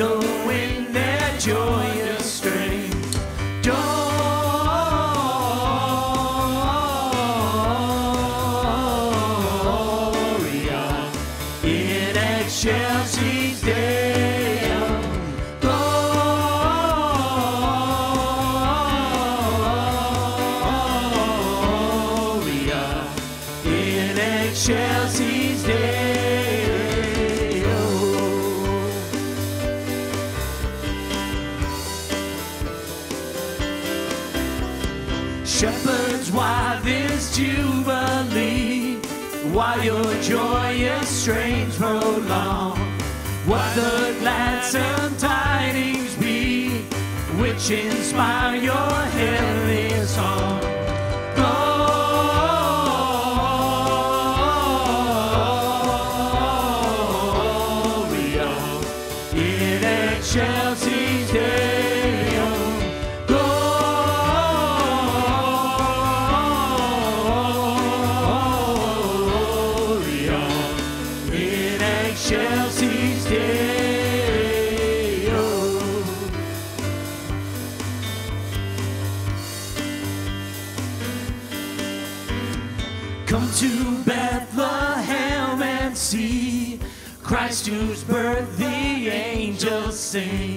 Echoing their joyous which inspire your heavenly song? Sing.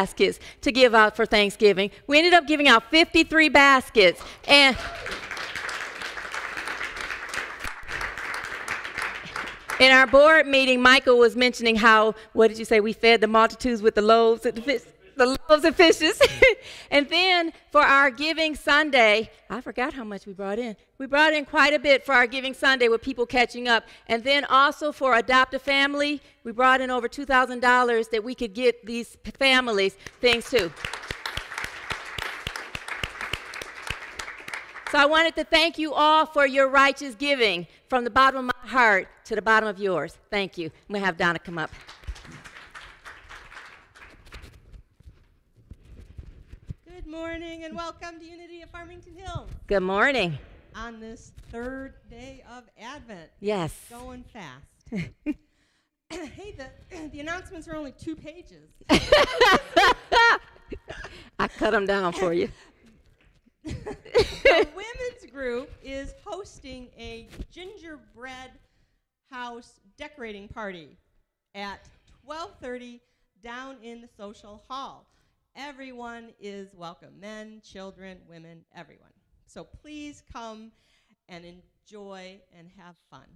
Baskets to give out for Thanksgiving. We ended up giving out 53 baskets, and In our board meeting, Michael was mentioning how, what did you say, we fed the multitudes with the loaves and the fish, the loaves and fishes. and then for our Giving Sunday, I forgot how much we brought in. We brought in quite a bit for our Giving Sunday with people catching up. And then also for Adopt a Family, we brought in over $2,000 that we could get these families things too. So I wanted to thank you all for your righteous giving from the bottom of my heart to the bottom of yours. Thank you. I'm going to have Donna come up. Morning and welcome to Unity of Farmington Hills Good morning. on this third day of Advent. Yes. Going fast. hey, the, the announcements are only two pages. I cut them down for you. the women's group is hosting a gingerbread house decorating party at 12:30 down in the social hall. Everyone is welcome men, children, women, everyone. So please come and enjoy and have fun.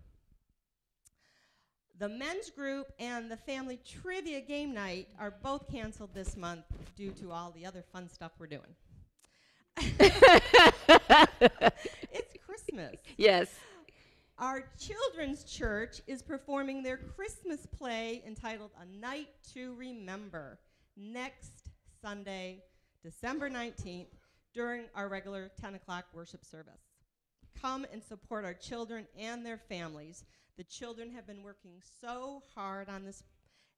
The men's group and the family trivia game night are both canceled this month due to all the other fun stuff we're doing. it's Christmas. Yes. Our children's church is performing their Christmas play entitled A Night to Remember next Sunday, December 19th, during our regular 10 o'clock worship service. Come and support our children and their families. The children have been working so hard on this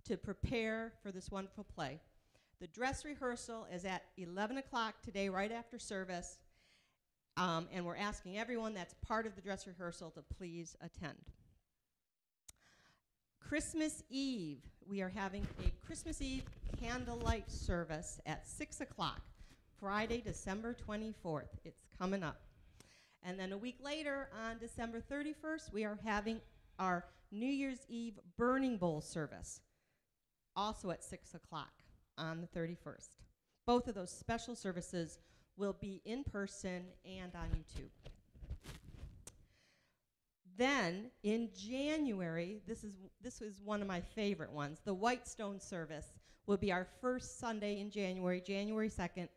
to prepare for this wonderful play. The dress rehearsal is at 11 o'clock today, right after service. Um, and we're asking everyone that's part of the dress rehearsal to please attend. Christmas Eve, we are having a Christmas Eve candlelight service at 6 o'clock, Friday, December 24th. It's coming up. And then a week later, on December 31st, we are having our New Year's Eve burning bowl service, also at 6 o'clock on the 31st. Both of those special services will be in person and on YouTube. Then in January, this is this is one of my favorite ones. The Whitestone service will be our first Sunday in January, January 2nd,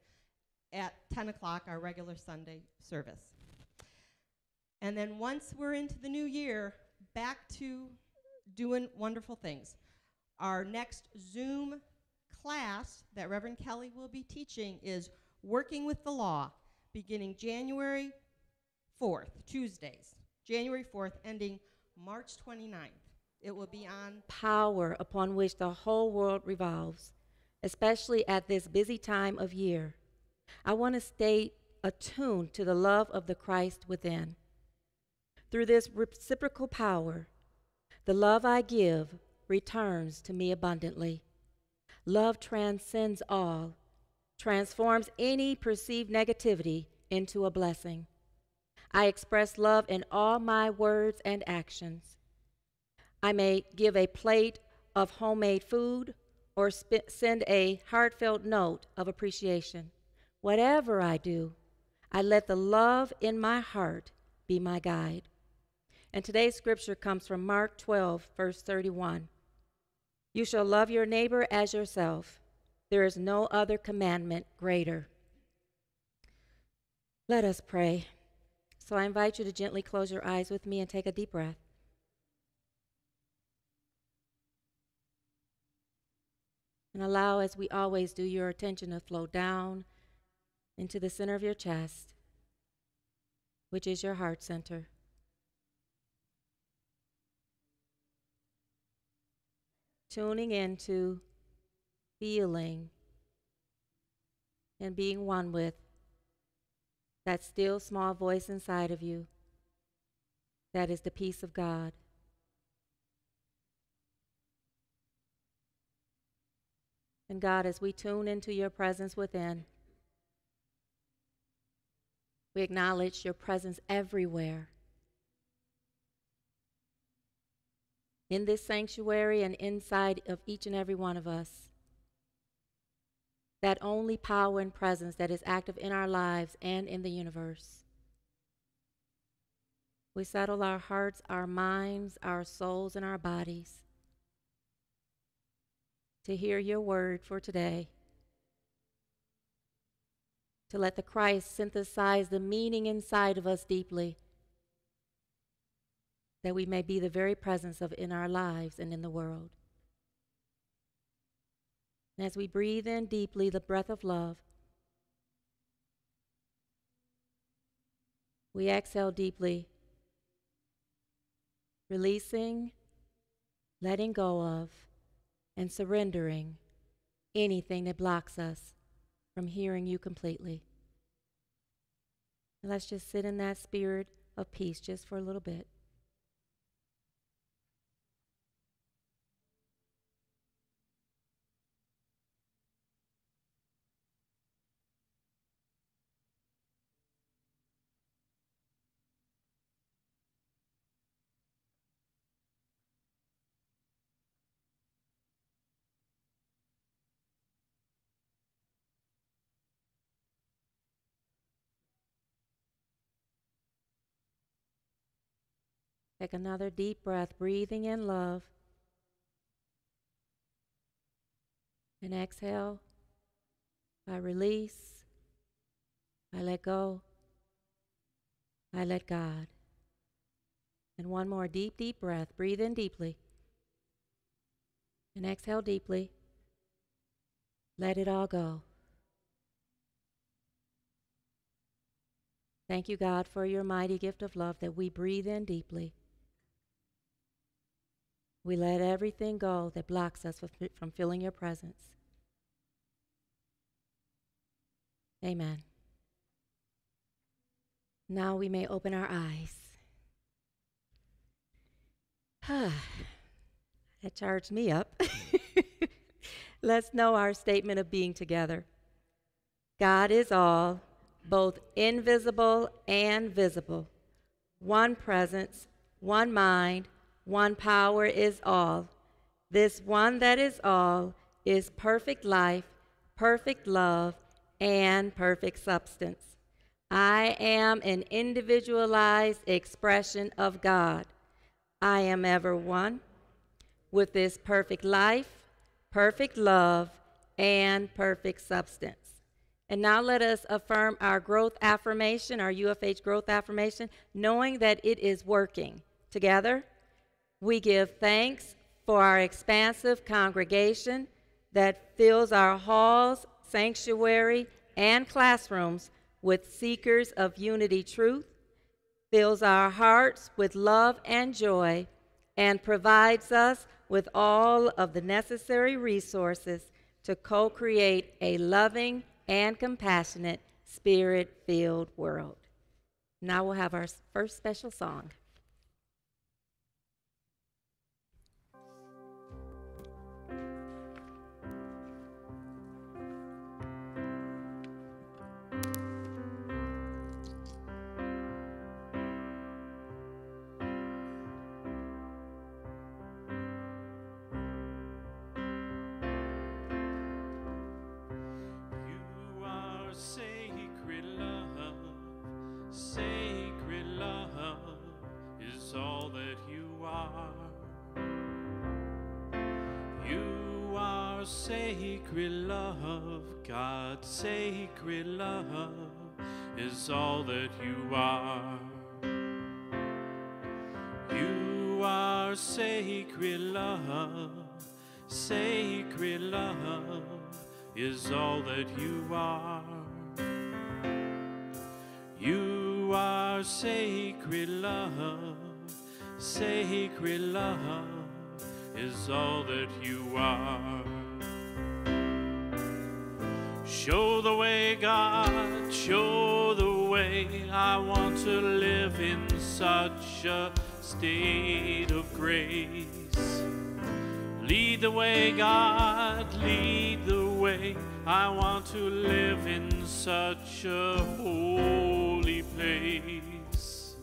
at 10 o'clock, our regular Sunday service. And then once we're into the new year, back to doing wonderful things. Our next Zoom class that Reverend Kelly will be teaching is Working with the Law, beginning January 4th, Tuesdays, January 4th, ending March 29th. It will be on Power upon which the whole world revolves, especially at this busy time of year. I want to stay attuned to the love of the Christ within. Through this reciprocal power, the love I give returns to me abundantly. Love transcends all, transforms any perceived negativity into a blessing. I express love in all my words and actions. I may give a plate of homemade food or send a heartfelt note of appreciation. Whatever I do, I let the love in my heart be my guide. And today's scripture comes from Mark 12, verse 31. You shall love your neighbor as yourself. There is no other commandment greater. Let us pray. So I invite you to gently close your eyes with me and take a deep breath. And allow, as we always do, your attention to flow down into the center of your chest, which is your heart center. Tuning into feeling and being one with that still small voice inside of you that is the peace of God. And God, as we tune into your presence within, we acknowledge your presence everywhere. In this sanctuary and inside of each and every one of us. That only power and presence that is active in our lives and in the universe. We settle our hearts, our minds, our souls, and our bodies to hear your word for today. To let the Christ synthesize the meaning inside of us deeply, that we may be the very presence of in our lives and in the world. And as we breathe in deeply the breath of love, we exhale deeply, releasing, letting go of and surrendering anything that blocks us from hearing you completely. And let's just sit in that spirit of peace just for a little bit. Take another deep breath, breathing in love. And exhale. I release. I let go. I let God. And one more deep, deep breath. Breathe in deeply. And exhale deeply. Let it all go. Thank you, God, for your mighty gift of love that we breathe in deeply. We let everything go that blocks us from feeling your presence. Amen. Now we may open our eyes. that charged me up. Let's know our statement of being together. God is all, both invisible and visible. One presence, one mind, one power is all. This one that is all is perfect life, perfect love, and perfect substance. I am an individualized expression of God. I am ever one with this perfect life, perfect love, and perfect substance. And now let us affirm our growth affirmation, our UFH growth affirmation, knowing that it is working. Together, we give thanks for our expansive congregation that fills our halls, sanctuary, and classrooms with seekers of unity truth, fills our hearts with love and joy, and provides us with all of the necessary resources to co create a loving and compassionate, spirit filled world. Now we'll have our first special song. Sacred love, God's sacred love is all that you are. You are sacred love, sacred love is all that you are. You are sacred love, sacred love is all that you are. Show the way, God, show the way. I want to live in such a state of grace. Lead the way, God, lead the way. I want to live in such a holy place.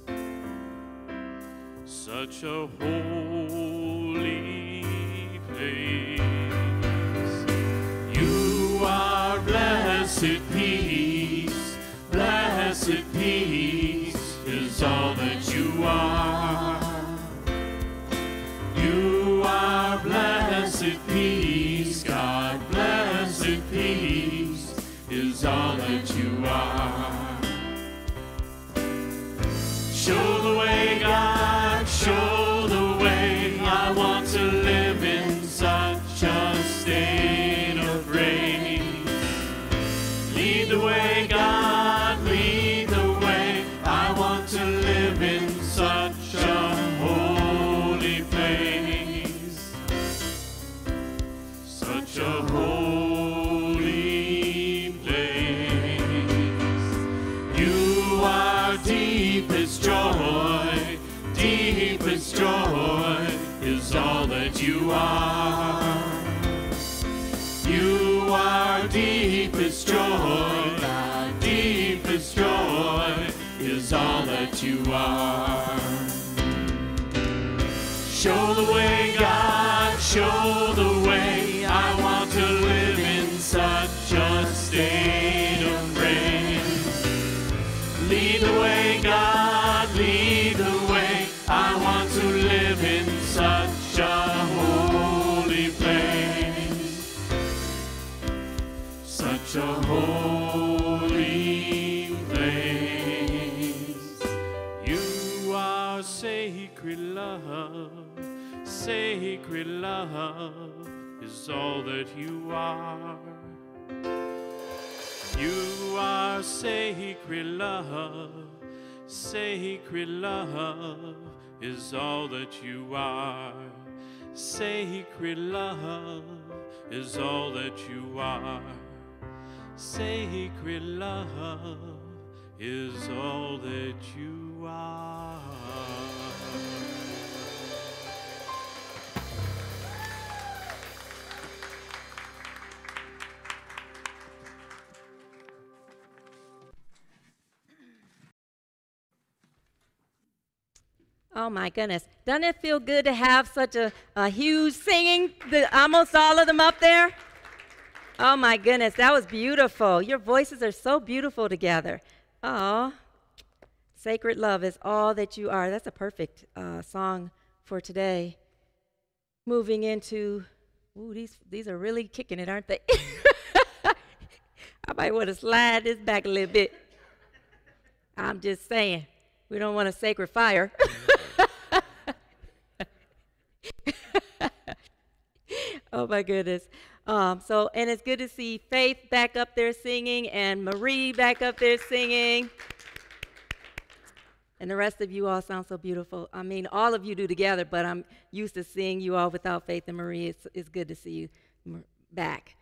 Such a holy Blessed joy is all that you are. You are deepest joy deepest joy is all that you are. Show the way, God, show sacred love is all that you are. You are sacred love, sacred love is all that you are. Sacred love is all that you are. Sacred love is all that you are. Oh my goodness. Doesn't it feel good to have such a, a huge singing, the, almost all of them up there? Oh my goodness, that was beautiful. Your voices are so beautiful together. Oh, sacred love is all that you are. That's a perfect uh, song for today. Moving into, ooh, these, these are really kicking it, aren't they? I might want to slide this back a little bit. I'm just saying, we don't want a sacred fire. oh my goodness. Um, so, and it's good to see Faith back up there singing and Marie back up there singing. And the rest of you all sound so beautiful. I mean, all of you do together, but I'm used to seeing you all without Faith and Marie. It's, it's good to see you back.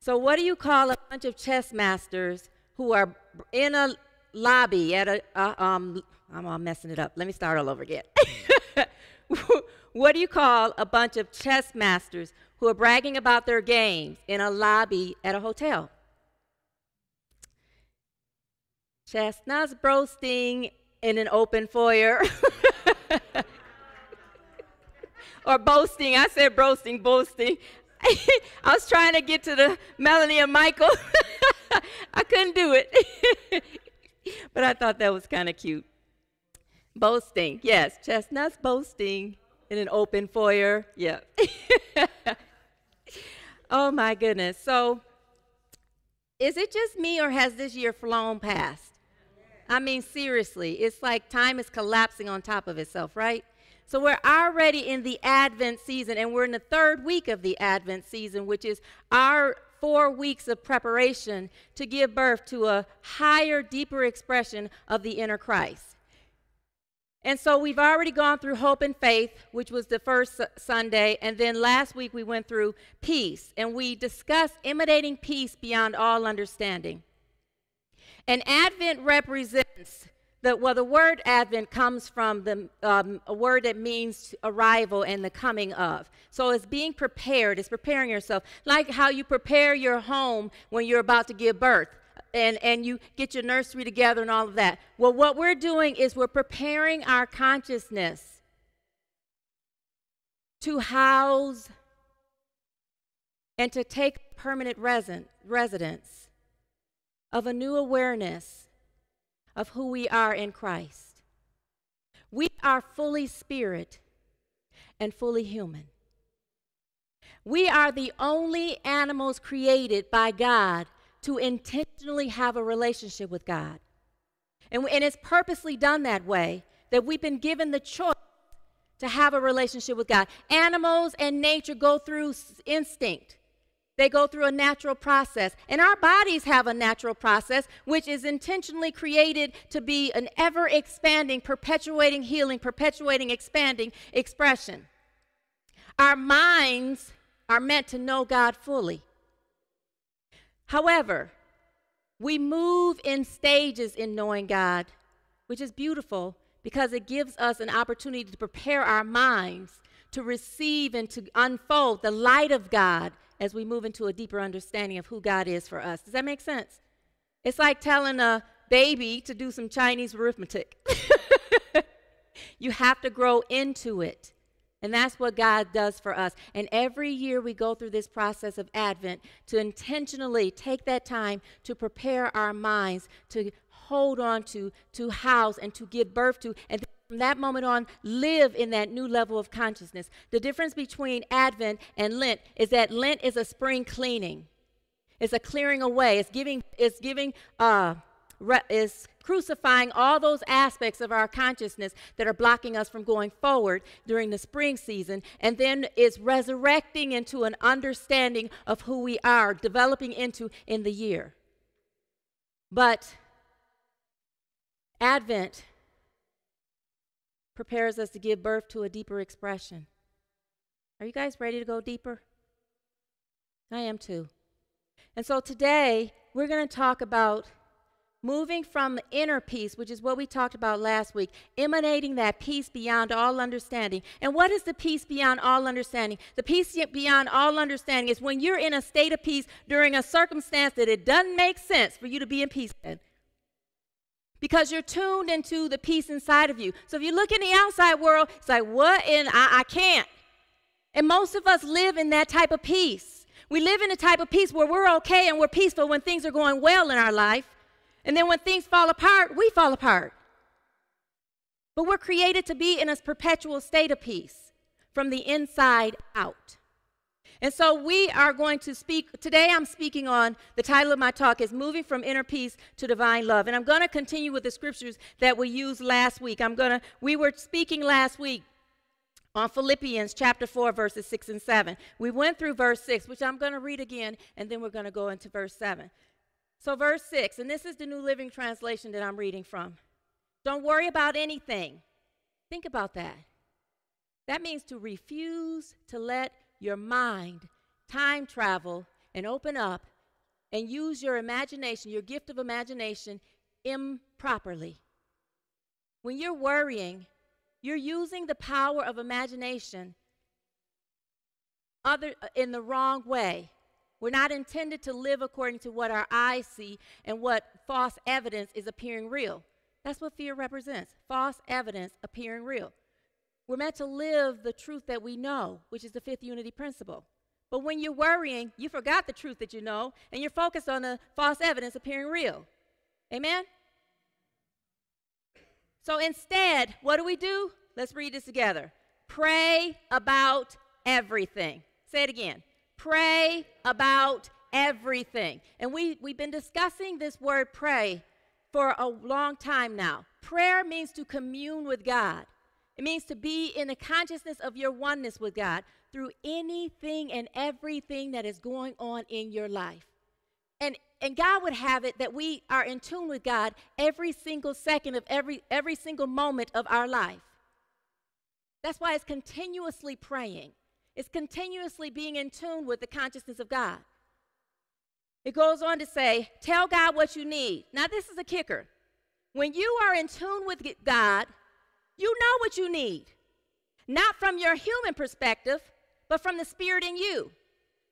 So, what do you call a bunch of chess masters who are in a lobby at a, uh, um, I'm all messing it up. Let me start all over again. what do you call a bunch of chess masters who are bragging about their games in a lobby at a hotel? Chestnuts roasting in an open foyer. or boasting. I said boasting, boasting. I was trying to get to the Melanie and Michael. I couldn't do it. but I thought that was kind of cute. Boasting, yes, chestnuts boasting in an open foyer. Yeah. Oh my goodness. So, is it just me or has this year flown past? I mean, seriously, it's like time is collapsing on top of itself, right? So we're already in the Advent season, and we're in the third week of the Advent season, which is our four weeks of preparation to give birth to a higher, deeper expression of the inner Christ. And so we've already gone through hope and faith, which was the first Sunday. And then last week we went through peace, and we discussed imitating peace beyond all understanding. And Advent represents the, well, the word Advent comes from the, um, a word that means arrival and the coming of. So it's being prepared, it's preparing yourself, like how you prepare your home when you're about to give birth. And, and you get your nursery together and all of that. Well, what we're doing is we're preparing our consciousness to house and to take permanent resident, residence of a new awareness of who we are in Christ. We are fully spirit and fully human. We are the only animals created by God to intentionally have a relationship with God. And, and it's purposely done that way that we've been given the choice to have a relationship with God. Animals and nature go through instinct. They go through a natural process. And our bodies have a natural process, which is intentionally created to be an ever expanding, perpetuating, healing, perpetuating, expanding expression. Our minds are meant to know God fully. However, we move in stages in knowing God, which is beautiful because it gives us an opportunity to prepare our minds to receive and to unfold the light of God as we move into a deeper understanding of who God is for us. Does that make sense? It's like telling a baby to do some Chinese arithmetic. you have to grow into it. And that's what God does for us. And every year we go through this process of Advent to intentionally take that time to prepare our minds to hold on to, to house, and to give birth to. And from that moment on, live in that new level of consciousness. The difference between Advent and Lent is that Lent is a spring cleaning. It's a clearing away. It's giving, it's giving, uh, is crucifying all those aspects of our consciousness that are blocking us from going forward during the spring season. And then it's resurrecting into an understanding of who we are, developing into in the year. But Advent prepares us to give birth to a deeper expression. Are you guys ready to go deeper? I am too. And so today, we're going to talk about moving from the inner peace, which is what we talked about last week, emanating that peace beyond all understanding. And what is the peace beyond all understanding? The peace beyond all understanding is when you're in a state of peace during a circumstance that it doesn't make sense for you to be in peace in. Because you're tuned into the peace inside of you. So if you look in the outside world, it's like, what in I, I can't. And most of us live in that type of peace. We live in a type of peace where we're okay and we're peaceful when things are going well in our life. And then when things fall apart, we fall apart. But we're created to be in a perpetual state of peace from the inside out. And so we are going to speak today I'm speaking on the title of my talk is moving from inner peace to divine love. And I'm going to continue with the scriptures that we used last week. I'm going to we were speaking last week on Philippians chapter 4, verses 6 and 7. We went through verse 6, which I'm going to read again, and then we're going to go into verse 7. So, verse 6, and this is the New Living Translation that I'm reading from. Don't worry about anything. Think about that. That means to refuse to let your mind time travel and open up and use your imagination, your gift of imagination, improperly. When you're worrying, you're using the power of imagination other, in the wrong way. We're not intended to live according to what our eyes see and what false evidence is appearing real. That's what fear represents false evidence appearing real. We're meant to live the truth that we know, which is the fifth unity principle. But when you're worrying, you forgot the truth that you know, and you're focused on the false evidence appearing real. Amen? So instead, what do we do? Let's read this together. Pray about everything. Say it again. Pray about everything. And we, we've been discussing this word pray for a long time now. Prayer means to commune with God, it means to be in the consciousness of your oneness with God through anything and everything that is going on in your life. And and God would have it that we are in tune with God every single second of every every single moment of our life. That's why it's continuously praying. It's continuously being in tune with the consciousness of God. It goes on to say, tell God what you need. Now this is a kicker. When you are in tune with God, you know what you need. Not from your human perspective, but from the spirit in you.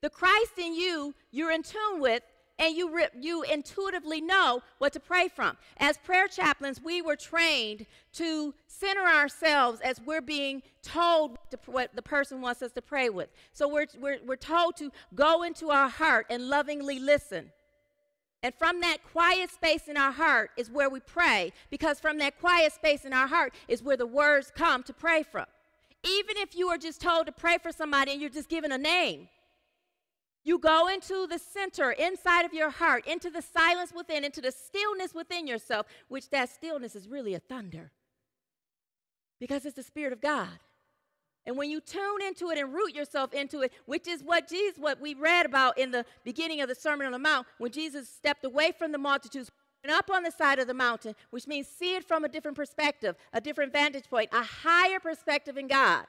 The Christ in you, you're in tune with and you, re- you intuitively know what to pray from. As prayer chaplains, we were trained to center ourselves as we're being told what the person wants us to pray with. So we're, we're, we're told to go into our heart and lovingly listen. And from that quiet space in our heart is where we pray, because from that quiet space in our heart is where the words come to pray from. Even if you are just told to pray for somebody and you're just given a name, you go into the center, inside of your heart, into the silence within, into the stillness within yourself, which that stillness is really a thunder because it's the Spirit of God. And when you tune into it and root yourself into it, which is what Jesus, what we read about in the beginning of the Sermon on the Mount, when Jesus stepped away from the multitudes and up on the side of the mountain, which means see it from a different perspective, a different vantage point, a higher perspective in God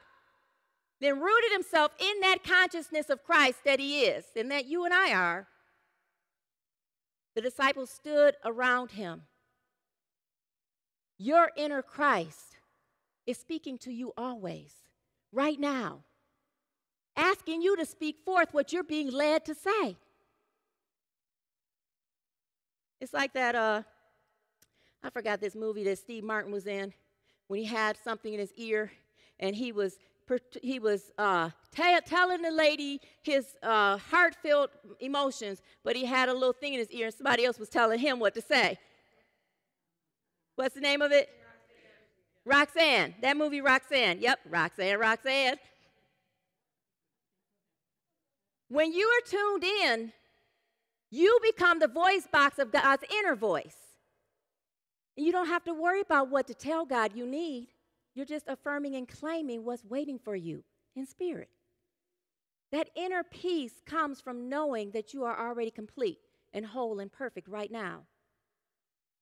then rooted himself in that consciousness of Christ that he is and that you and I are, the disciples stood around him. Your inner Christ is speaking to you always, right now, asking you to speak forth what you're being led to say. It's like that, uh, I forgot this movie that Steve Martin was in when he had something in his ear and he was he was uh, telling the lady his uh, heartfelt emotions, but he had a little thing in his ear, and somebody else was telling him what to say. What's the name of it? Roxanne. Roxanne. That movie, Roxanne. Yep, Roxanne, Roxanne. When you are tuned in You become the voice box of God's inner voice. And you don't have to worry about what to tell God you need. You're just affirming and claiming what's waiting for you in spirit. That inner peace comes from knowing that you are already complete and whole and perfect right now.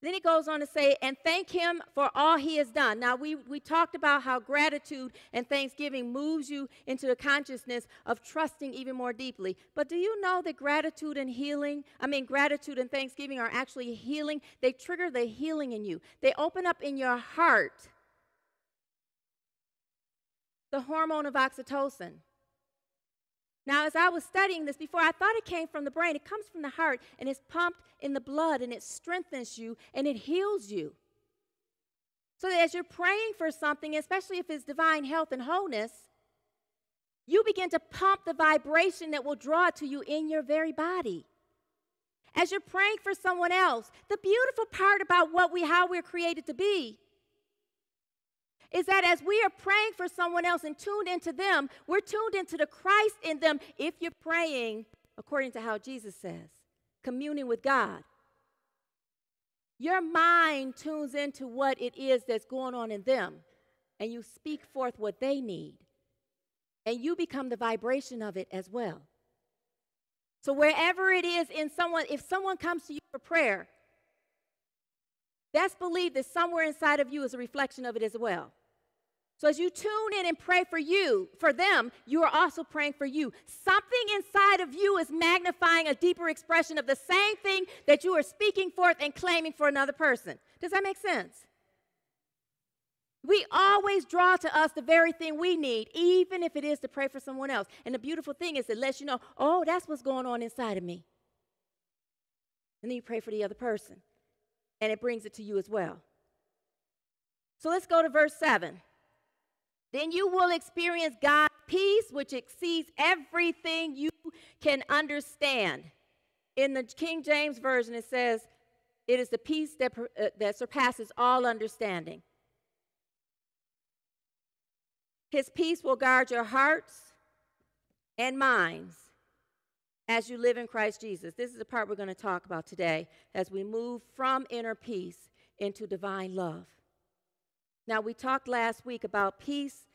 Then he goes on to say, and thank him for all he has done. Now, we, we talked about how gratitude and thanksgiving moves you into the consciousness of trusting even more deeply. But do you know that gratitude and healing, I mean, gratitude and thanksgiving are actually healing? They trigger the healing in you, they open up in your heart the hormone of oxytocin. Now, as I was studying this before, I thought it came from the brain. It comes from the heart and it's pumped in the blood and it strengthens you and it heals you. So that as you're praying for something, especially if it's divine health and wholeness, you begin to pump the vibration that will draw to you in your very body. As you're praying for someone else, the beautiful part about what we how we're created to be is that as we are praying for someone else and tuned into them, we're tuned into the Christ in them if you're praying according to how Jesus says, communing with God. Your mind tunes into what it is that's going on in them, and you speak forth what they need, and you become the vibration of it as well. So, wherever it is in someone, if someone comes to you for prayer, Best believe that somewhere inside of you is a reflection of it as well. So as you tune in and pray for you, for them, you are also praying for you. Something inside of you is magnifying a deeper expression of the same thing that you are speaking forth and claiming for another person. Does that make sense? We always draw to us the very thing we need, even if it is to pray for someone else. And the beautiful thing is it lets you know, oh, that's what's going on inside of me. And then you pray for the other person and it brings it to you as well. So let's go to verse 7. Then you will experience God's peace, which exceeds everything you can understand. In the King James Version, it says, It is the peace that, uh, that surpasses all understanding. His peace will guard your hearts and minds as you live in Christ Jesus. This is the part we're going to talk about today as we move from inner peace into divine love. Now, we talked last week about peace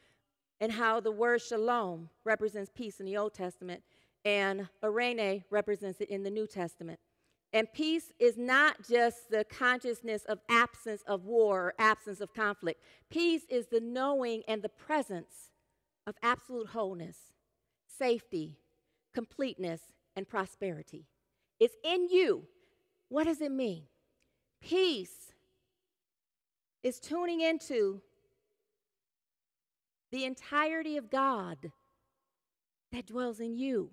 and how the word shalom represents peace in the Old Testament and eirene represents it in the New Testament. And peace is not just the consciousness of absence of war or absence of conflict. Peace is the knowing and the presence of absolute wholeness, safety, completeness, and prosperity. It's in you. What does it mean? Peace is tuning into the entirety of God that dwells in you.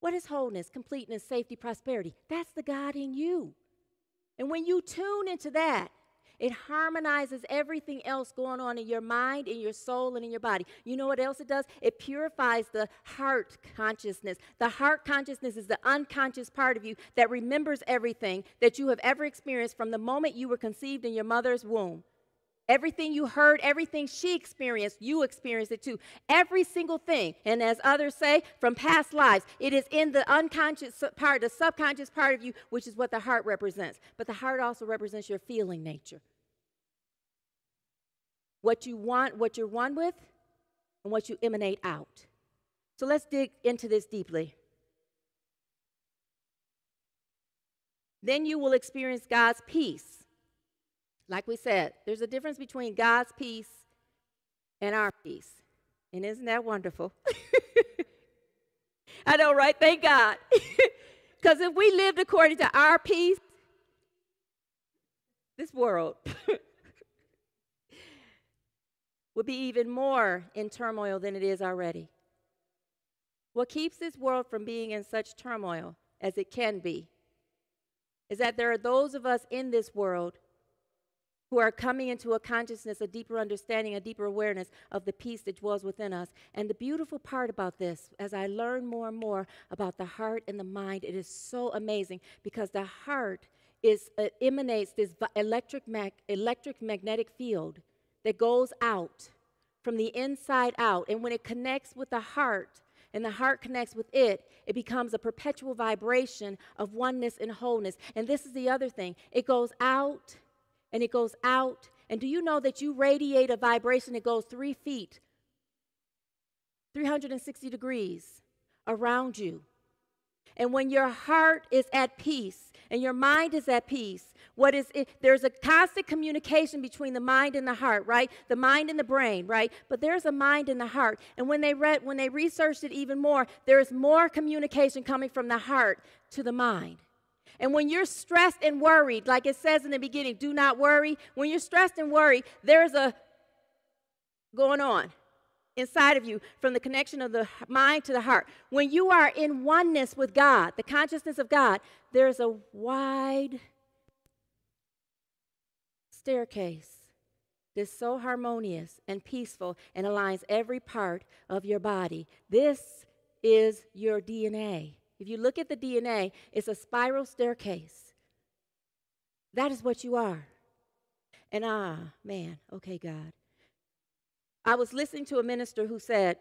What is wholeness, completeness, safety, prosperity? That's the God in you. And when you tune into that, it harmonizes everything else going on in your mind, in your soul, and in your body. You know what else it does? It purifies the heart consciousness. The heart consciousness is the unconscious part of you that remembers everything that you have ever experienced from the moment you were conceived in your mother's womb. Everything you heard, everything she experienced, you experienced it too. Every single thing. And as others say, from past lives, it is in the unconscious part, the subconscious part of you, which is what the heart represents. But the heart also represents your feeling nature. What you want, what you're one with, and what you emanate out. So let's dig into this deeply. Then you will experience God's peace like we said, there's a difference between God's peace and our peace. And isn't that wonderful? I know, right? Thank God. Because if we lived according to our peace, this world would be even more in turmoil than it is already. What keeps this world from being in such turmoil as it can be is that there are those of us in this world who are coming into a consciousness, a deeper understanding, a deeper awareness of the peace that dwells within us. And the beautiful part about this, as I learn more and more about the heart and the mind, it is so amazing because the heart is uh, emanates this electric, mag- electric magnetic field that goes out from the inside out. And when it connects with the heart, and the heart connects with it, it becomes a perpetual vibration of oneness and wholeness. And this is the other thing it goes out and it goes out. And do you know that you radiate a vibration that goes three feet, 360 degrees around you? And when your heart is at peace and your mind is at peace, what is it? There's a constant communication between the mind and the heart, right? The mind and the brain, right? But there's a mind and the heart. And when they read, when they researched it even more, there is more communication coming from the heart to the mind. And when you're stressed and worried, like it says in the beginning, do not worry. When you're stressed and worried, there's a going on inside of you from the connection of the mind to the heart. When you are in oneness with God, the consciousness of God, there's a wide staircase that's so harmonious and peaceful and aligns every part of your body. This is your DNA. If you look at the DNA, it's a spiral staircase. That is what you are. And ah, man, okay, God. I was listening to a minister who said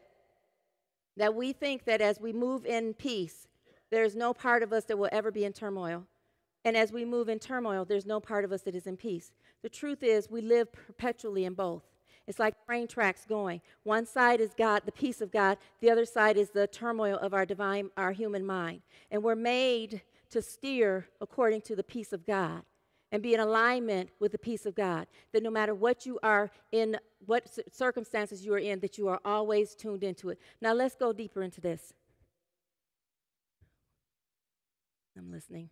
that we think that as we move in peace, there's no part of us that will ever be in turmoil. And as we move in turmoil, there's no part of us that is in peace. The truth is, we live perpetually in both. It's like train tracks going. One side is God, the peace of God. The other side is the turmoil of our divine, our human mind. And we're made to steer according to the peace of God and be in alignment with the peace of God. That no matter what you are in, what circumstances you are in, that you are always tuned into it. Now let's go deeper into this. I'm listening.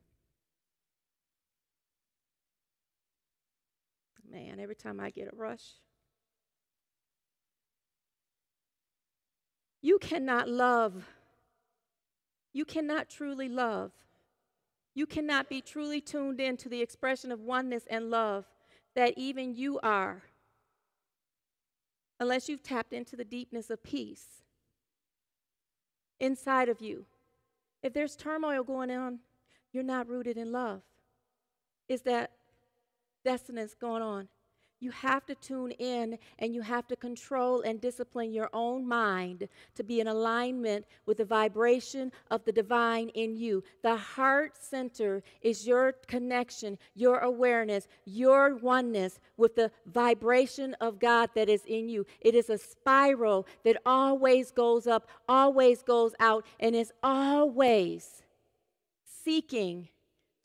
Man, every time I get a rush. You cannot love. You cannot truly love you cannot be truly tuned in to the expression of oneness and love that even you are unless you've tapped into the deepness of peace inside of you. If there's turmoil going on, you're not rooted in love. Is that dissonance going on? You have to tune in and you have to control and discipline your own mind to be in alignment with the vibration of the divine in you. The heart center is your connection, your awareness, your oneness with the vibration of God that is in you. It is a spiral that always goes up, always goes out, and is always seeking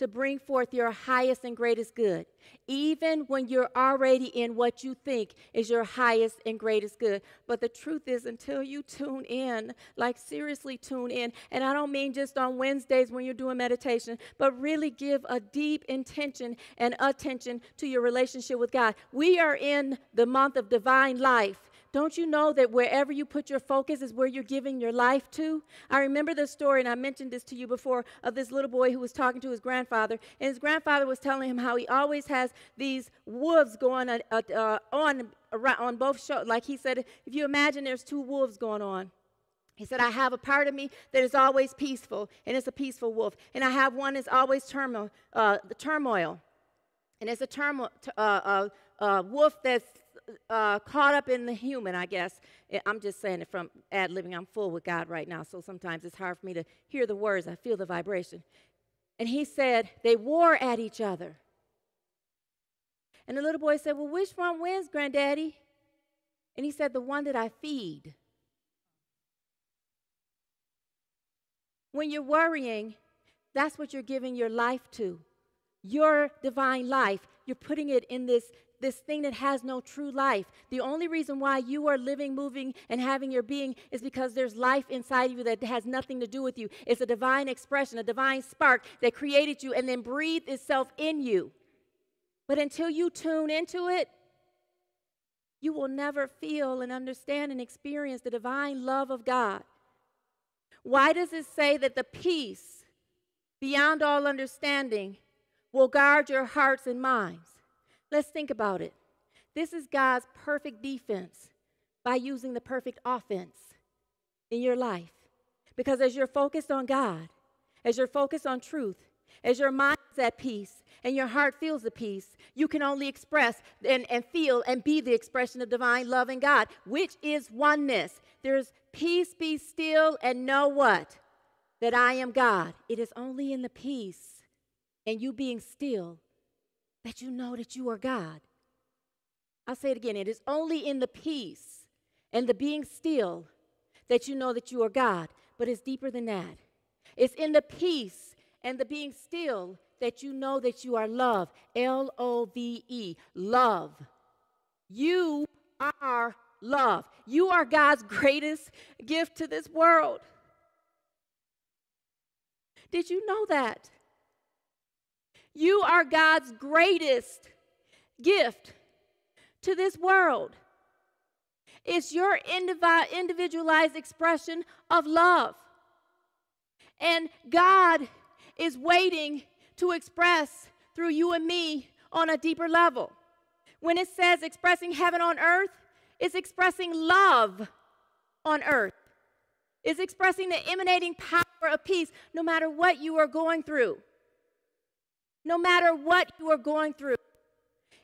to bring forth your highest and greatest good, even when you're already in what you think is your highest and greatest good. But the truth is, until you tune in, like seriously tune in, and I don't mean just on Wednesdays when you're doing meditation, but really give a deep intention and attention to your relationship with God. We are in the month of divine life. Don't you know that wherever you put your focus is where you're giving your life to? I remember the story, and I mentioned this to you before, of this little boy who was talking to his grandfather, and his grandfather was telling him how he always has these wolves going uh, uh, on on both shoulders. Like he said, if you imagine there's two wolves going on. He said, I have a part of me that is always peaceful, and it's a peaceful wolf. And I have one that's always turmoil, uh, the turmoil. And it's a turmoil, uh, uh, uh, wolf that's uh, caught up in the human, I guess. I'm just saying it from ad living. I'm full with God right now, so sometimes it's hard for me to hear the words. I feel the vibration. And he said, they war at each other. And the little boy said, Well, which one wins, Granddaddy? And he said, The one that I feed. When you're worrying, that's what you're giving your life to. Your divine life. You're putting it in this this thing that has no true life. The only reason why you are living, moving, and having your being is because there's life inside of you that has nothing to do with you. It's a divine expression, a divine spark that created you and then breathed itself in you. But until you tune into it, you will never feel and understand and experience the divine love of God. Why does it say that the peace beyond all understanding will guard your hearts and minds? Let's think about it. This is God's perfect defense by using the perfect offense in your life. Because as you're focused on God, as you're focused on truth, as your mind is at peace and your heart feels the peace, you can only express and, and feel and be the expression of divine love in God, which is oneness. There's peace, be still, and know what? That I am God. It is only in the peace and you being still that you know that you are God. I'll say it again. It is only in the peace and the being still that you know that you are God, but it's deeper than that. It's in the peace and the being still that you know that you are love. L O V E, love. You are love. You are God's greatest gift to this world. Did you know that? You are God's greatest gift to this world. It's your individualized expression of love. And God is waiting to express through you and me on a deeper level. When it says expressing heaven on earth, it's expressing love on earth. It's expressing the emanating power of peace no matter what you are going through. No matter what you are going through.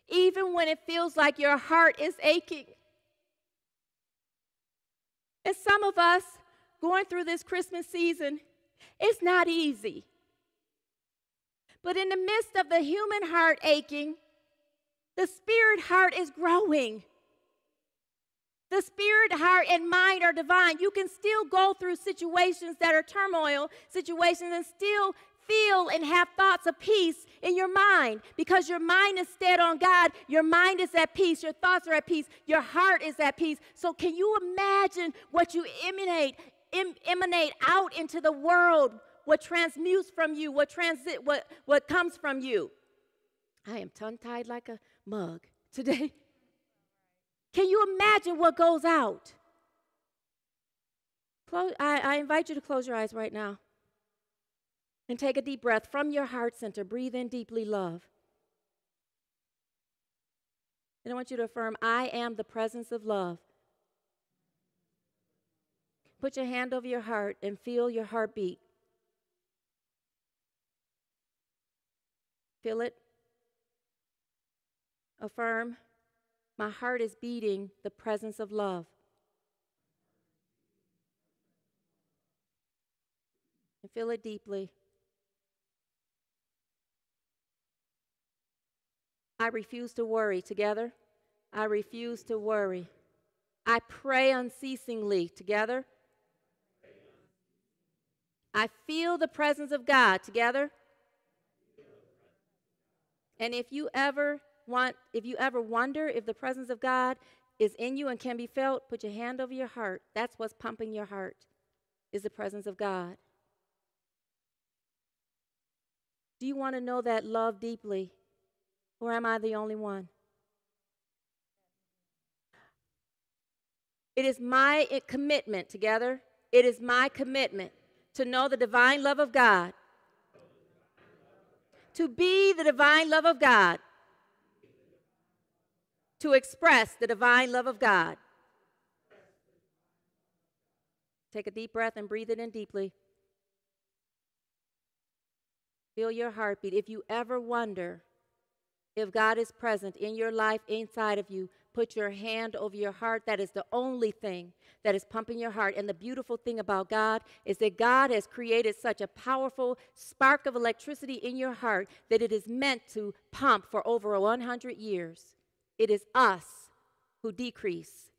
Even when it feels like your heart is aching. And some of us going through this Christmas season, it's not easy. But in the midst of the human heart aching, the spirit heart is growing. The spirit, heart, and mind are divine. You can still go through situations that are turmoil situations and still feel and have thoughts of peace in your mind because your mind is stead on God. Your mind is at peace. Your thoughts are at peace. Your heart is at peace. So, can you imagine what you emanate, em, emanate out into the world? What transmutes from you? What transit? What what comes from you? I am tongue tied like a mug today. Can you imagine what goes out? Close, I, I invite you to close your eyes right now. And take a deep breath from your heart center. Breathe in deeply, love. And I want you to affirm, I am the presence of love. Put your hand over your heart and feel your heartbeat. Feel it. Affirm, my heart is beating the presence of love. And feel it deeply. I refuse to worry. Together, I refuse to worry. I pray unceasingly. Together, I feel the presence of God. Together, and if you ever want, if you ever wonder if the presence of God is in you and can be felt, put your hand over your heart. That's what's pumping your heart, is the presence of God. Do you want to know that love deeply? Or am I the only one? It is my commitment, together, it is my commitment to know the divine love of God, to be the divine love of God, to express the divine love of God. Take a deep breath and breathe it in deeply. Feel your heartbeat. If you ever wonder if God is present in your life, inside of you, put your hand over your heart. That is the only thing that is pumping your heart. And the beautiful thing about God is that God has created such a powerful spark of electricity in your heart that it is meant to pump for over 100 years. It is us who decrease.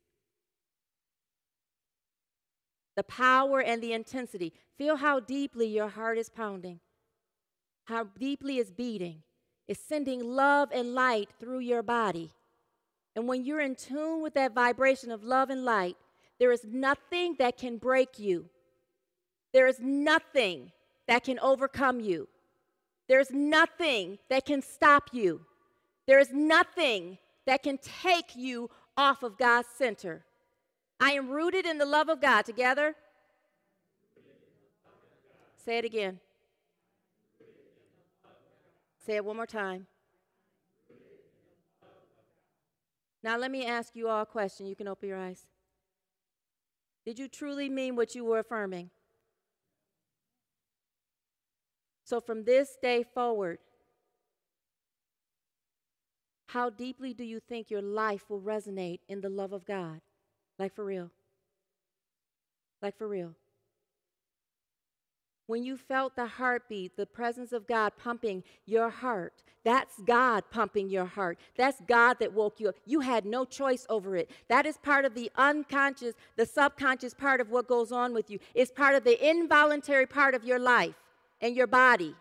The power and the intensity. Feel how deeply your heart is pounding, how deeply it's beating is sending love and light through your body. And when you're in tune with that vibration of love and light, there is nothing that can break you. There is nothing that can overcome you. There's nothing that can stop you. There is nothing that can take you off of God's center. I am rooted in the love of God. Together? Say it again. Say it one more time. Now, let me ask you all a question. You can open your eyes. Did you truly mean what you were affirming? So from this day forward, how deeply do you think your life will resonate in the love of God? Like for real. Like for real. When you felt the heartbeat, the presence of God pumping your heart, that's God pumping your heart. That's God that woke you up. You had no choice over it. That is part of the unconscious, the subconscious part of what goes on with you. It's part of the involuntary part of your life and your body.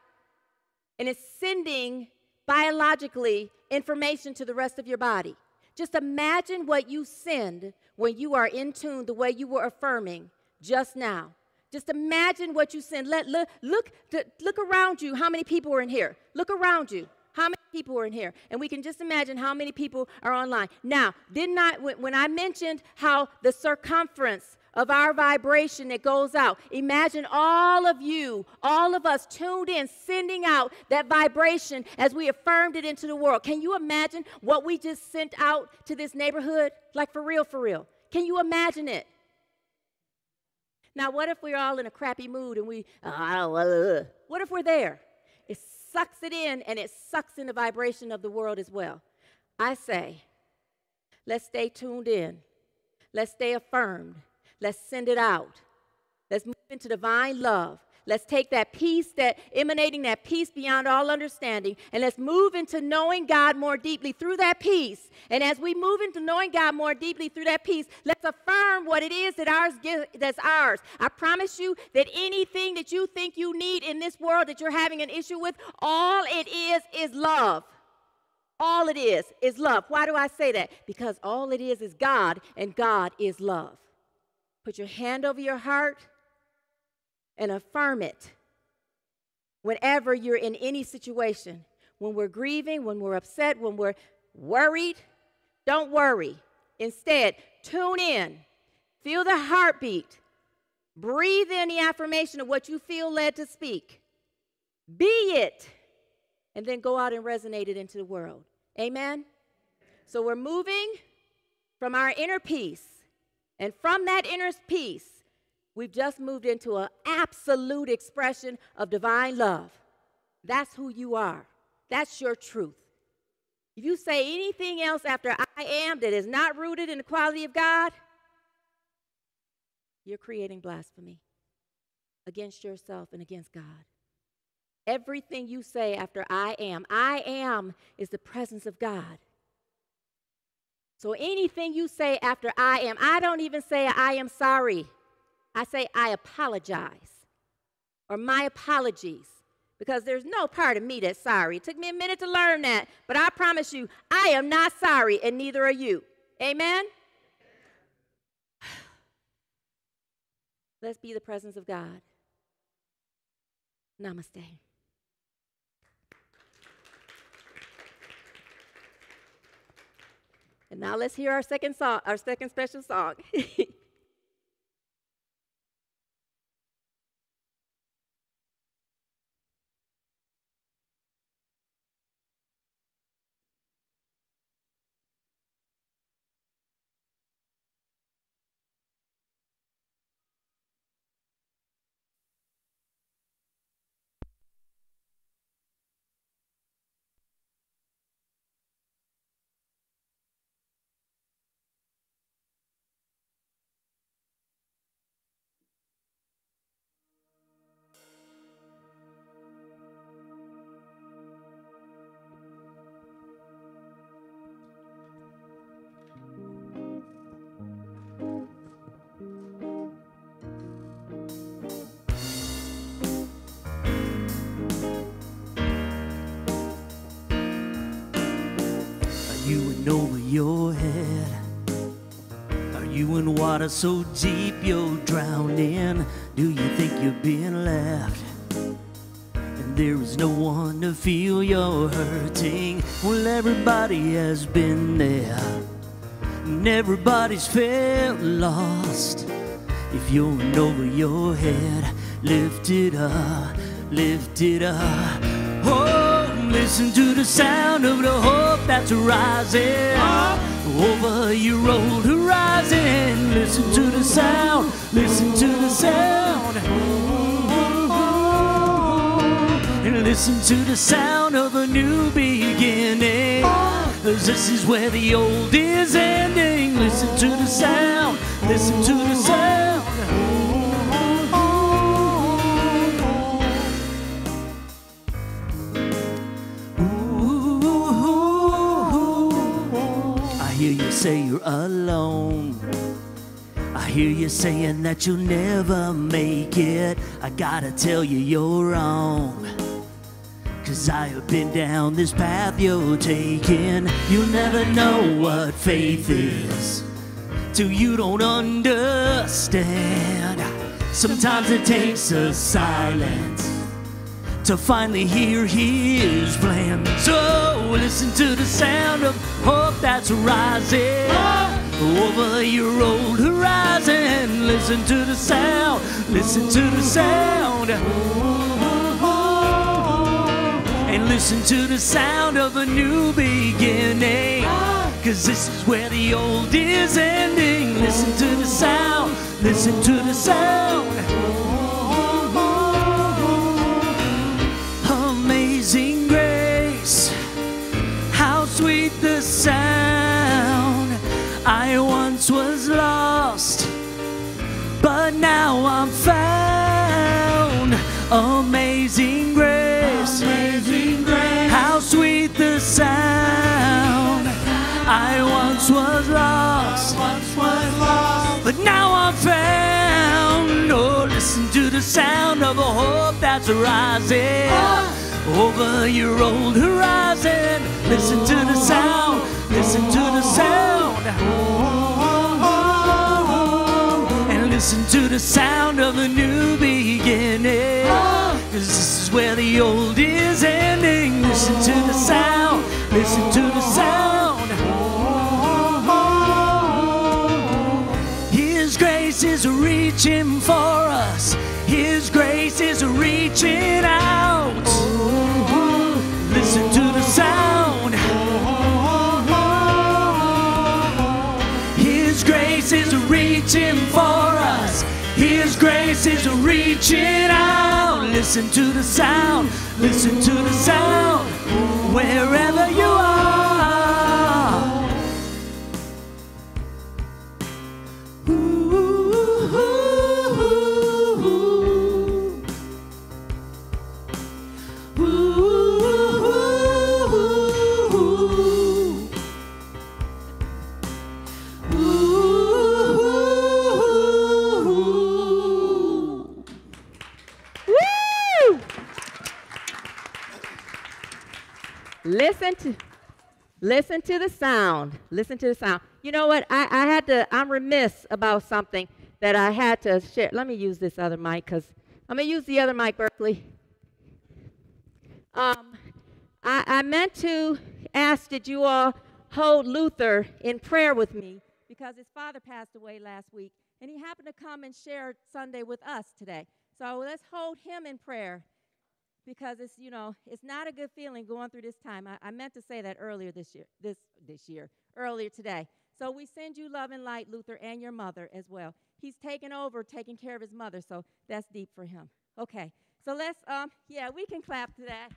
And it's sending biologically information to the rest of your body. Just imagine what you send when you are in tune the way you were affirming just now. Just imagine what you send. Let, look, look, look around you. How many people are in here? Look around you. How many people are in here? And we can just imagine how many people are online. Now, didn't I, when I mentioned how the circumference of our vibration that goes out. Imagine all of you, all of us tuned in, sending out that vibration as we affirmed it into the world. Can you imagine what we just sent out to this neighborhood? Like for real, for real. Can you imagine it? Now, what if we're all in a crappy mood and we, uh, what if we're there? It sucks it in and it sucks in the vibration of the world as well. I say, let's stay tuned in. Let's stay affirmed. Let's send it out. Let's move into divine love. Let's take that peace, that emanating that peace beyond all understanding, and let's move into knowing God more deeply through that peace. And as we move into knowing God more deeply through that peace, let's affirm what it is that ours that's ours. I promise you that anything that you think you need in this world that you're having an issue with, all it is is love. All it is is love. Why do I say that? Because all it is is God, and God is love. Put your hand over your heart and affirm it whenever you're in any situation. When we're grieving, when we're upset, when we're worried, don't worry. Instead, tune in, feel the heartbeat, breathe in the affirmation of what you feel led to speak. Be it, and then go out and resonate it into the world. Amen? So we're moving from our inner peace and from that inner peace, we've just moved into an absolute expression of divine love. That's who you are. That's your truth. If you say anything else after I am that is not rooted in the quality of God, you're creating blasphemy against yourself and against God. Everything you say after I am, I am is the presence of God. So anything you say after I am, I don't even say I am sorry. I say I apologize or my apologies because there's no part of me that's sorry. It took me a minute to learn that, but I promise you, I am not sorry and neither are you. Amen? Let's be the presence of God. Namaste. And now let's hear our second song, our second special song. over your head? Are you in water so deep you're drowning? Do you think you're being left? And there is no one to feel you're hurting. Well, everybody has been there, and everybody's felt lost. If you're in over your head, lift it up, lift it up. Oh, Listen to the sound of the hope that's rising over your old horizon. Listen to the sound, listen to the sound. And listen to the sound of a new beginning. this is where the old is ending. Listen to the sound, listen to the sound. Say you're alone. I hear you saying that you'll never make it. I gotta tell you, you're wrong. Cause I have been down this path you're taking. You'll never know what faith is till you don't understand. Sometimes it takes a silence to finally hear his plan. So listen to the sound of hope that's rising over your old horizon. Listen to the sound, listen to the sound. And listen to the sound of a new beginning. Cause this is where the old is ending. Listen to the sound, listen to the sound. I once was lost, but now I'm found. Amazing grace, amazing grace, how sweet the sound. I once was lost, but now I'm found. Oh, listen to the sound of a hope that's rising ah. over your old horizon. Listen to the oh. sound, listen to the sound. And listen to the sound of a new beginning. Cause this is where the old is ending. Listen to the sound, listen to the sound. His grace is reaching for us. His grace is reaching out. For us. His grace is reaching out. Listen to the sound. Listen to the sound. Wherever you are. To listen to the sound. Listen to the sound. You know what? I, I had to, I'm remiss about something that I had to share. Let me use this other mic because I'm going to use the other mic, Berkeley. Um, I, I meant to ask did you all hold Luther in prayer with me because his father passed away last week and he happened to come and share Sunday with us today. So let's hold him in prayer because it's you know it's not a good feeling going through this time. I, I meant to say that earlier this year, this this year, earlier today. So we send you love and light, Luther, and your mother as well. He's taken over, taking care of his mother, so that's deep for him. Okay, so let's um yeah we can clap to that.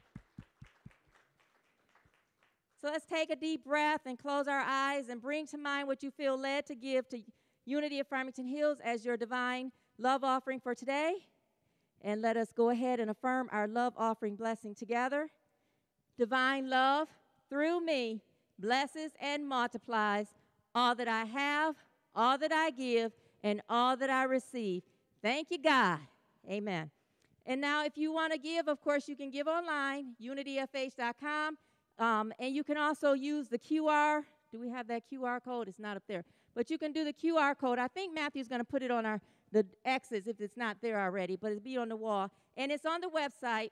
So let's take a deep breath and close our eyes and bring to mind what you feel led to give to Unity of Farmington Hills as your divine love offering for today. And let us go ahead and affirm our love offering blessing together. Divine love through me blesses and multiplies all that I have, all that I give, and all that I receive. Thank you, God. Amen. And now, if you want to give, of course, you can give online, unityfh.com. Um, and you can also use the QR. Do we have that QR code? It's not up there. But you can do the QR code. I think Matthew's going to put it on our the X's if it's not there already, but it'll be on the wall. And it's on the website.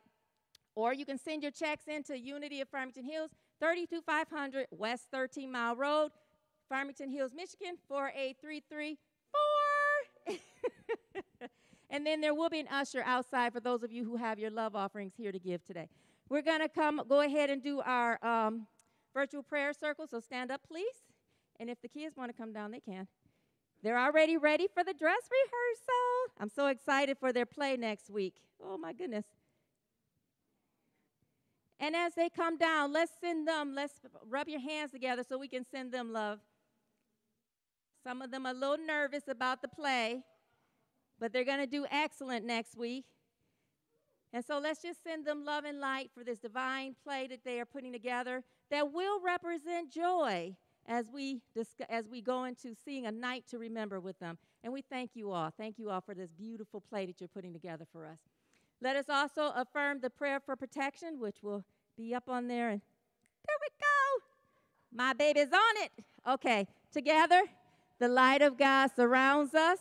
Or you can send your checks into Unity of Farmington Hills, 32500 West 13 Mile Road, Farmington Hills, Michigan, 48334. and then there will be an usher outside for those of you who have your love offerings here to give today. We're going to come, go ahead and do our um, virtual prayer circle. So stand up, please. And if the kids want to come down, they can. They're already ready for the dress rehearsal. I'm so excited for their play next week. Oh, my goodness. And as they come down, let's send them, let's rub your hands together so we can send them love. Some of them are a little nervous about the play, but they're going to do excellent next week. And so let's just send them love and light for this divine play that they are putting together that will represent joy as we as we go into seeing a night to remember with them. And we thank you all. Thank you all for this beautiful play that you're putting together for us. Let us also affirm the prayer for protection, which will be up on there. And there we go. My baby's on it. Okay, together, the light of God surrounds us,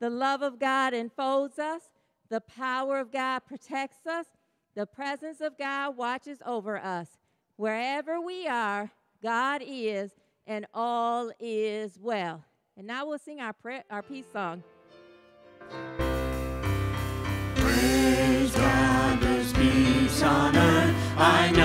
the love of God enfolds us, the power of God protects us, the presence of God watches over us. Wherever we are, God is, and all is well. And now we'll sing our, prayer, our peace song. Praise God, there's peace on earth. I know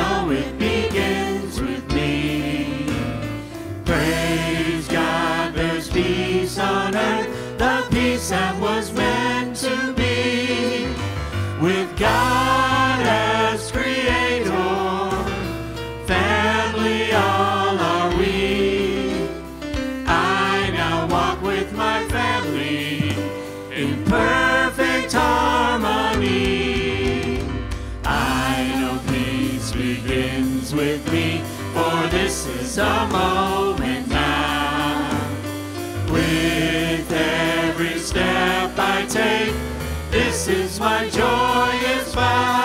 this is a moment now. With every step I take, this is my joyous vow. I